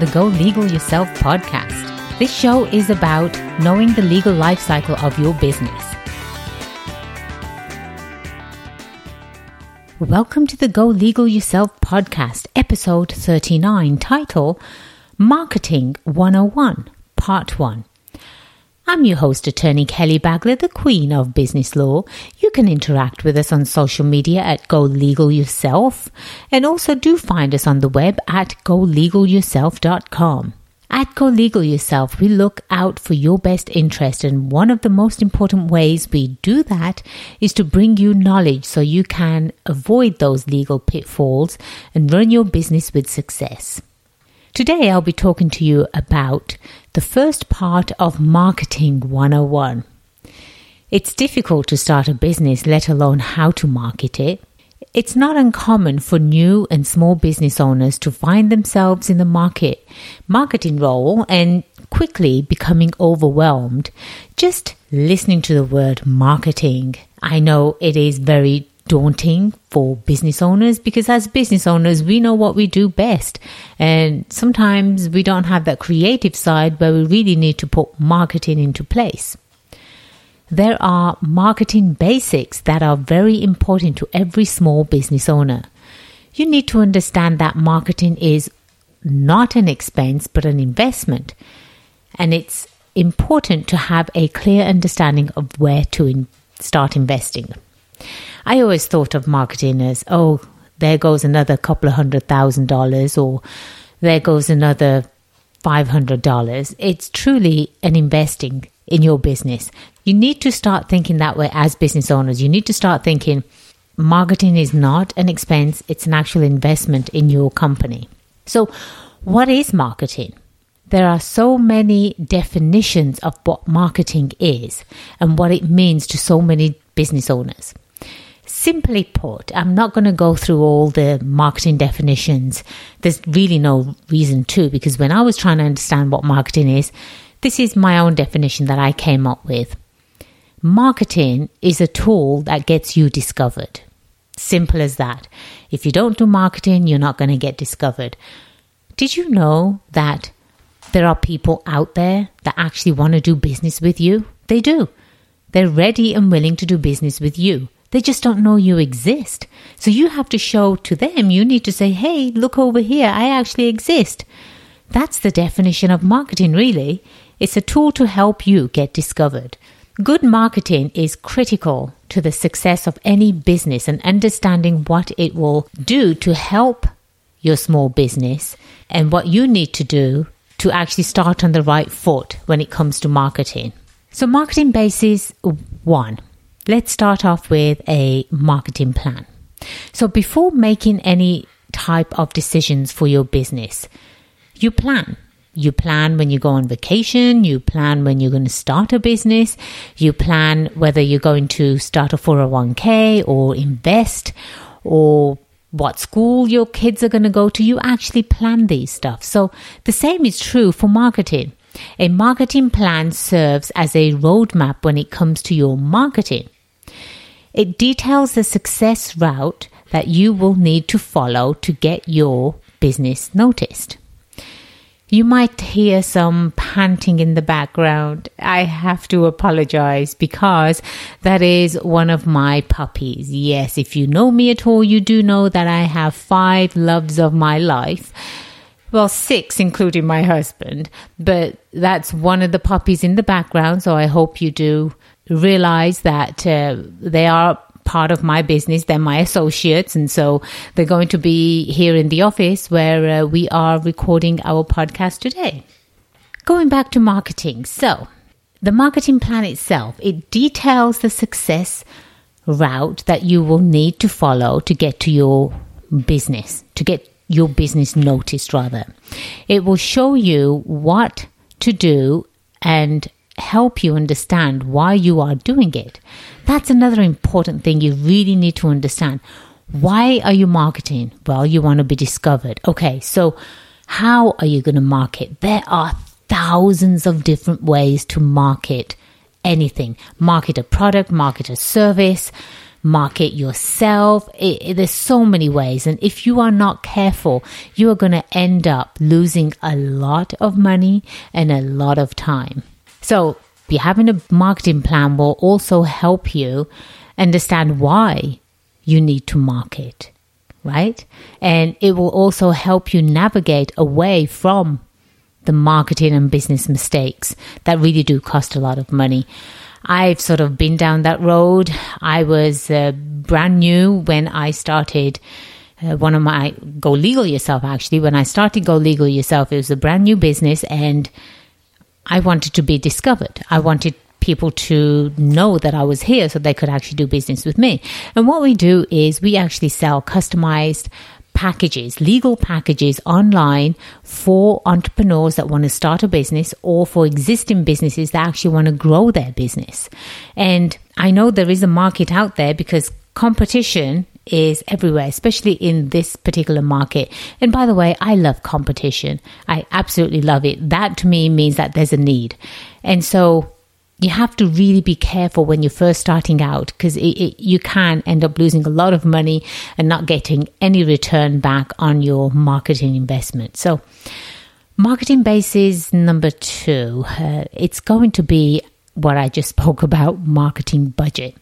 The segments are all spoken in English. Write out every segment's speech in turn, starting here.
the Go Legal Yourself podcast. This show is about knowing the legal life cycle of your business. Welcome to the Go Legal Yourself podcast, episode 39, title Marketing 101, Part 1. I'm your host, attorney Kelly Bagla, the queen of business law. You can interact with us on social media at Go Legal Yourself and also do find us on the web at golegalyourself.com. At Go Legal Yourself, we look out for your best interest, and one of the most important ways we do that is to bring you knowledge so you can avoid those legal pitfalls and run your business with success. Today, I'll be talking to you about the first part of Marketing 101. It's difficult to start a business, let alone how to market it. It's not uncommon for new and small business owners to find themselves in the market marketing role and quickly becoming overwhelmed just listening to the word marketing. I know it is very daunting for business owners because as business owners, we know what we do best. And sometimes we don't have that creative side where we really need to put marketing into place. There are marketing basics that are very important to every small business owner. You need to understand that marketing is not an expense but an investment. And it's important to have a clear understanding of where to in- start investing. I always thought of marketing as, oh, there goes another couple of hundred thousand dollars, or there goes another $500. It's truly an investing in your business. You need to start thinking that way as business owners. You need to start thinking marketing is not an expense, it's an actual investment in your company. So, what is marketing? There are so many definitions of what marketing is and what it means to so many business owners. Simply put, I'm not going to go through all the marketing definitions. There's really no reason to, because when I was trying to understand what marketing is, this is my own definition that I came up with. Marketing is a tool that gets you discovered. Simple as that. If you don't do marketing, you're not going to get discovered. Did you know that there are people out there that actually want to do business with you? They do. They're ready and willing to do business with you. They just don't know you exist. So you have to show to them, you need to say, hey, look over here, I actually exist. That's the definition of marketing, really. It's a tool to help you get discovered. Good marketing is critical to the success of any business and understanding what it will do to help your small business and what you need to do to actually start on the right foot when it comes to marketing. So, marketing basis one let's start off with a marketing plan. So before making any type of decisions for your business, you plan. You plan when you go on vacation, you plan when you're going to start a business, you plan whether you're going to start a 401k or invest or what school your kids are going to go to. You actually plan these stuff. So the same is true for marketing. A marketing plan serves as a roadmap when it comes to your marketing. It details the success route that you will need to follow to get your business noticed. You might hear some panting in the background. I have to apologize because that is one of my puppies. Yes, if you know me at all, you do know that I have five loves of my life. Well, six, including my husband, but that's one of the puppies in the background. So I hope you do realize that uh, they are part of my business. They're my associates. And so they're going to be here in the office where uh, we are recording our podcast today. Going back to marketing. So the marketing plan itself, it details the success route that you will need to follow to get to your business, to get your business noticed rather. It will show you what to do and help you understand why you are doing it. That's another important thing you really need to understand. Why are you marketing? Well, you want to be discovered. Okay, so how are you going to market? There are thousands of different ways to market anything. Market a product, market a service, market yourself. It, it, there's so many ways. And if you are not careful, you are going to end up losing a lot of money and a lot of time. So be having a marketing plan will also help you understand why you need to market, right? And it will also help you navigate away from the marketing and business mistakes that really do cost a lot of money. I've sort of been down that road. I was uh, brand new when I started uh, one of my Go Legal Yourself, actually. When I started Go Legal Yourself, it was a brand new business and I wanted to be discovered. I wanted people to know that I was here so they could actually do business with me. And what we do is we actually sell customized packages, legal packages online for entrepreneurs that want to start a business or for existing businesses that actually want to grow their business. And I know there is a market out there because competition is everywhere, especially in this particular market. And by the way, I love competition. I absolutely love it. That to me means that there's a need. And so you have to really be careful when you're first starting out because you can end up losing a lot of money and not getting any return back on your marketing investment. So, marketing basis number two, uh, it's going to be what I just spoke about marketing budget.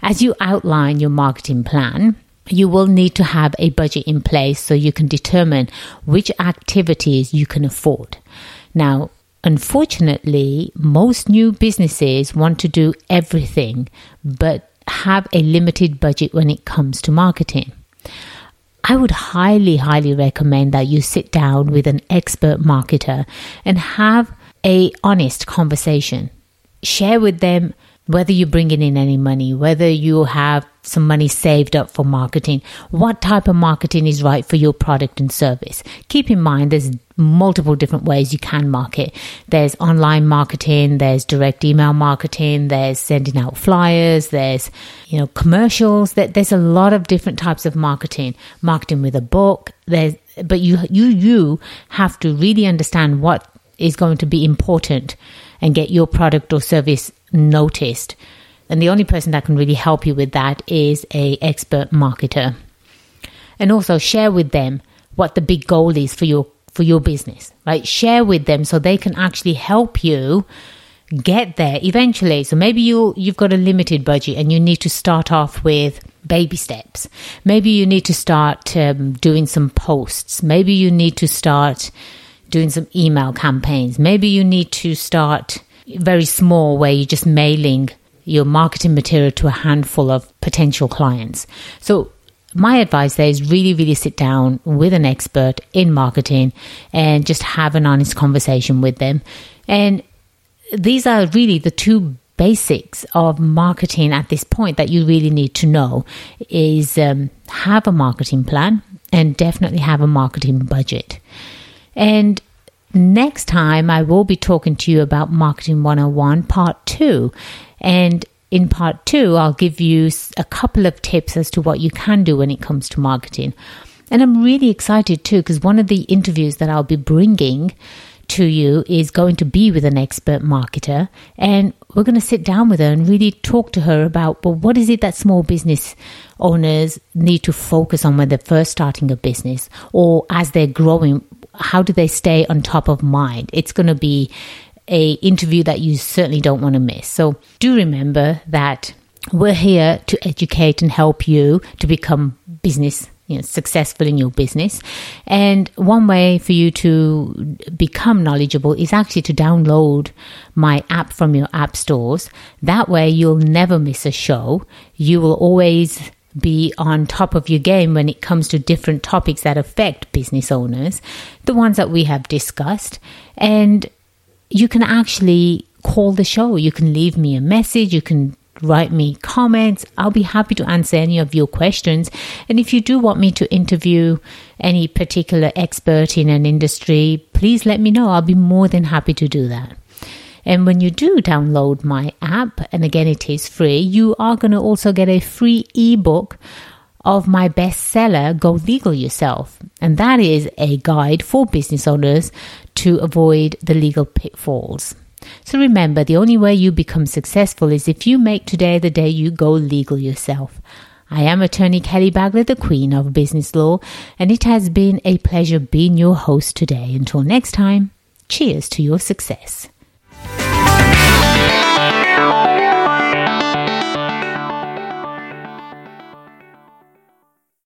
As you outline your marketing plan, you will need to have a budget in place so you can determine which activities you can afford. Now, Unfortunately, most new businesses want to do everything but have a limited budget when it comes to marketing. I would highly, highly recommend that you sit down with an expert marketer and have a honest conversation. Share with them whether you're bringing in any money, whether you have some money saved up for marketing, what type of marketing is right for your product and service. Keep in mind there's multiple different ways you can market. There's online marketing, there's direct email marketing, there's sending out flyers, there's, you know, commercials. There's a lot of different types of marketing. Marketing with a book. There's, but you, you, you have to really understand what is going to be important and get your product or service noticed. And the only person that can really help you with that is a expert marketer. And also share with them what the big goal is for your for your business, right? Share with them so they can actually help you get there eventually. So maybe you you've got a limited budget and you need to start off with baby steps. Maybe you need to start um, doing some posts. Maybe you need to start doing some email campaigns. Maybe you need to start very small where you're just mailing your marketing material to a handful of potential clients. So my advice there is really, really sit down with an expert in marketing and just have an honest conversation with them. And these are really the two basics of marketing at this point that you really need to know is um, have a marketing plan and definitely have a marketing budget. And next time, I will be talking to you about Marketing 101 Part 2. And in Part 2, I'll give you a couple of tips as to what you can do when it comes to marketing. And I'm really excited too, because one of the interviews that I'll be bringing to you is going to be with an expert marketer and we're going to sit down with her and really talk to her about well what is it that small business owners need to focus on when they're first starting a business or as they're growing how do they stay on top of mind? It's going to be a interview that you certainly don't want to miss. So do remember that we're here to educate and help you to become business you know, successful in your business. And one way for you to become knowledgeable is actually to download my app from your app stores. That way you'll never miss a show. You will always be on top of your game when it comes to different topics that affect business owners, the ones that we have discussed. And you can actually call the show. You can leave me a message. You can write me comments. I'll be happy to answer any of your questions. And if you do want me to interview any particular expert in an industry, please let me know. I'll be more than happy to do that. And when you do download my app, and again, it is free, you are going to also get a free ebook of my bestseller, Go Legal Yourself. And that is a guide for business owners to avoid the legal pitfalls. So remember, the only way you become successful is if you make today the day you go legal yourself. I am attorney Kelly Bagla, the Queen of Business Law, and it has been a pleasure being your host today. Until next time, cheers to your success.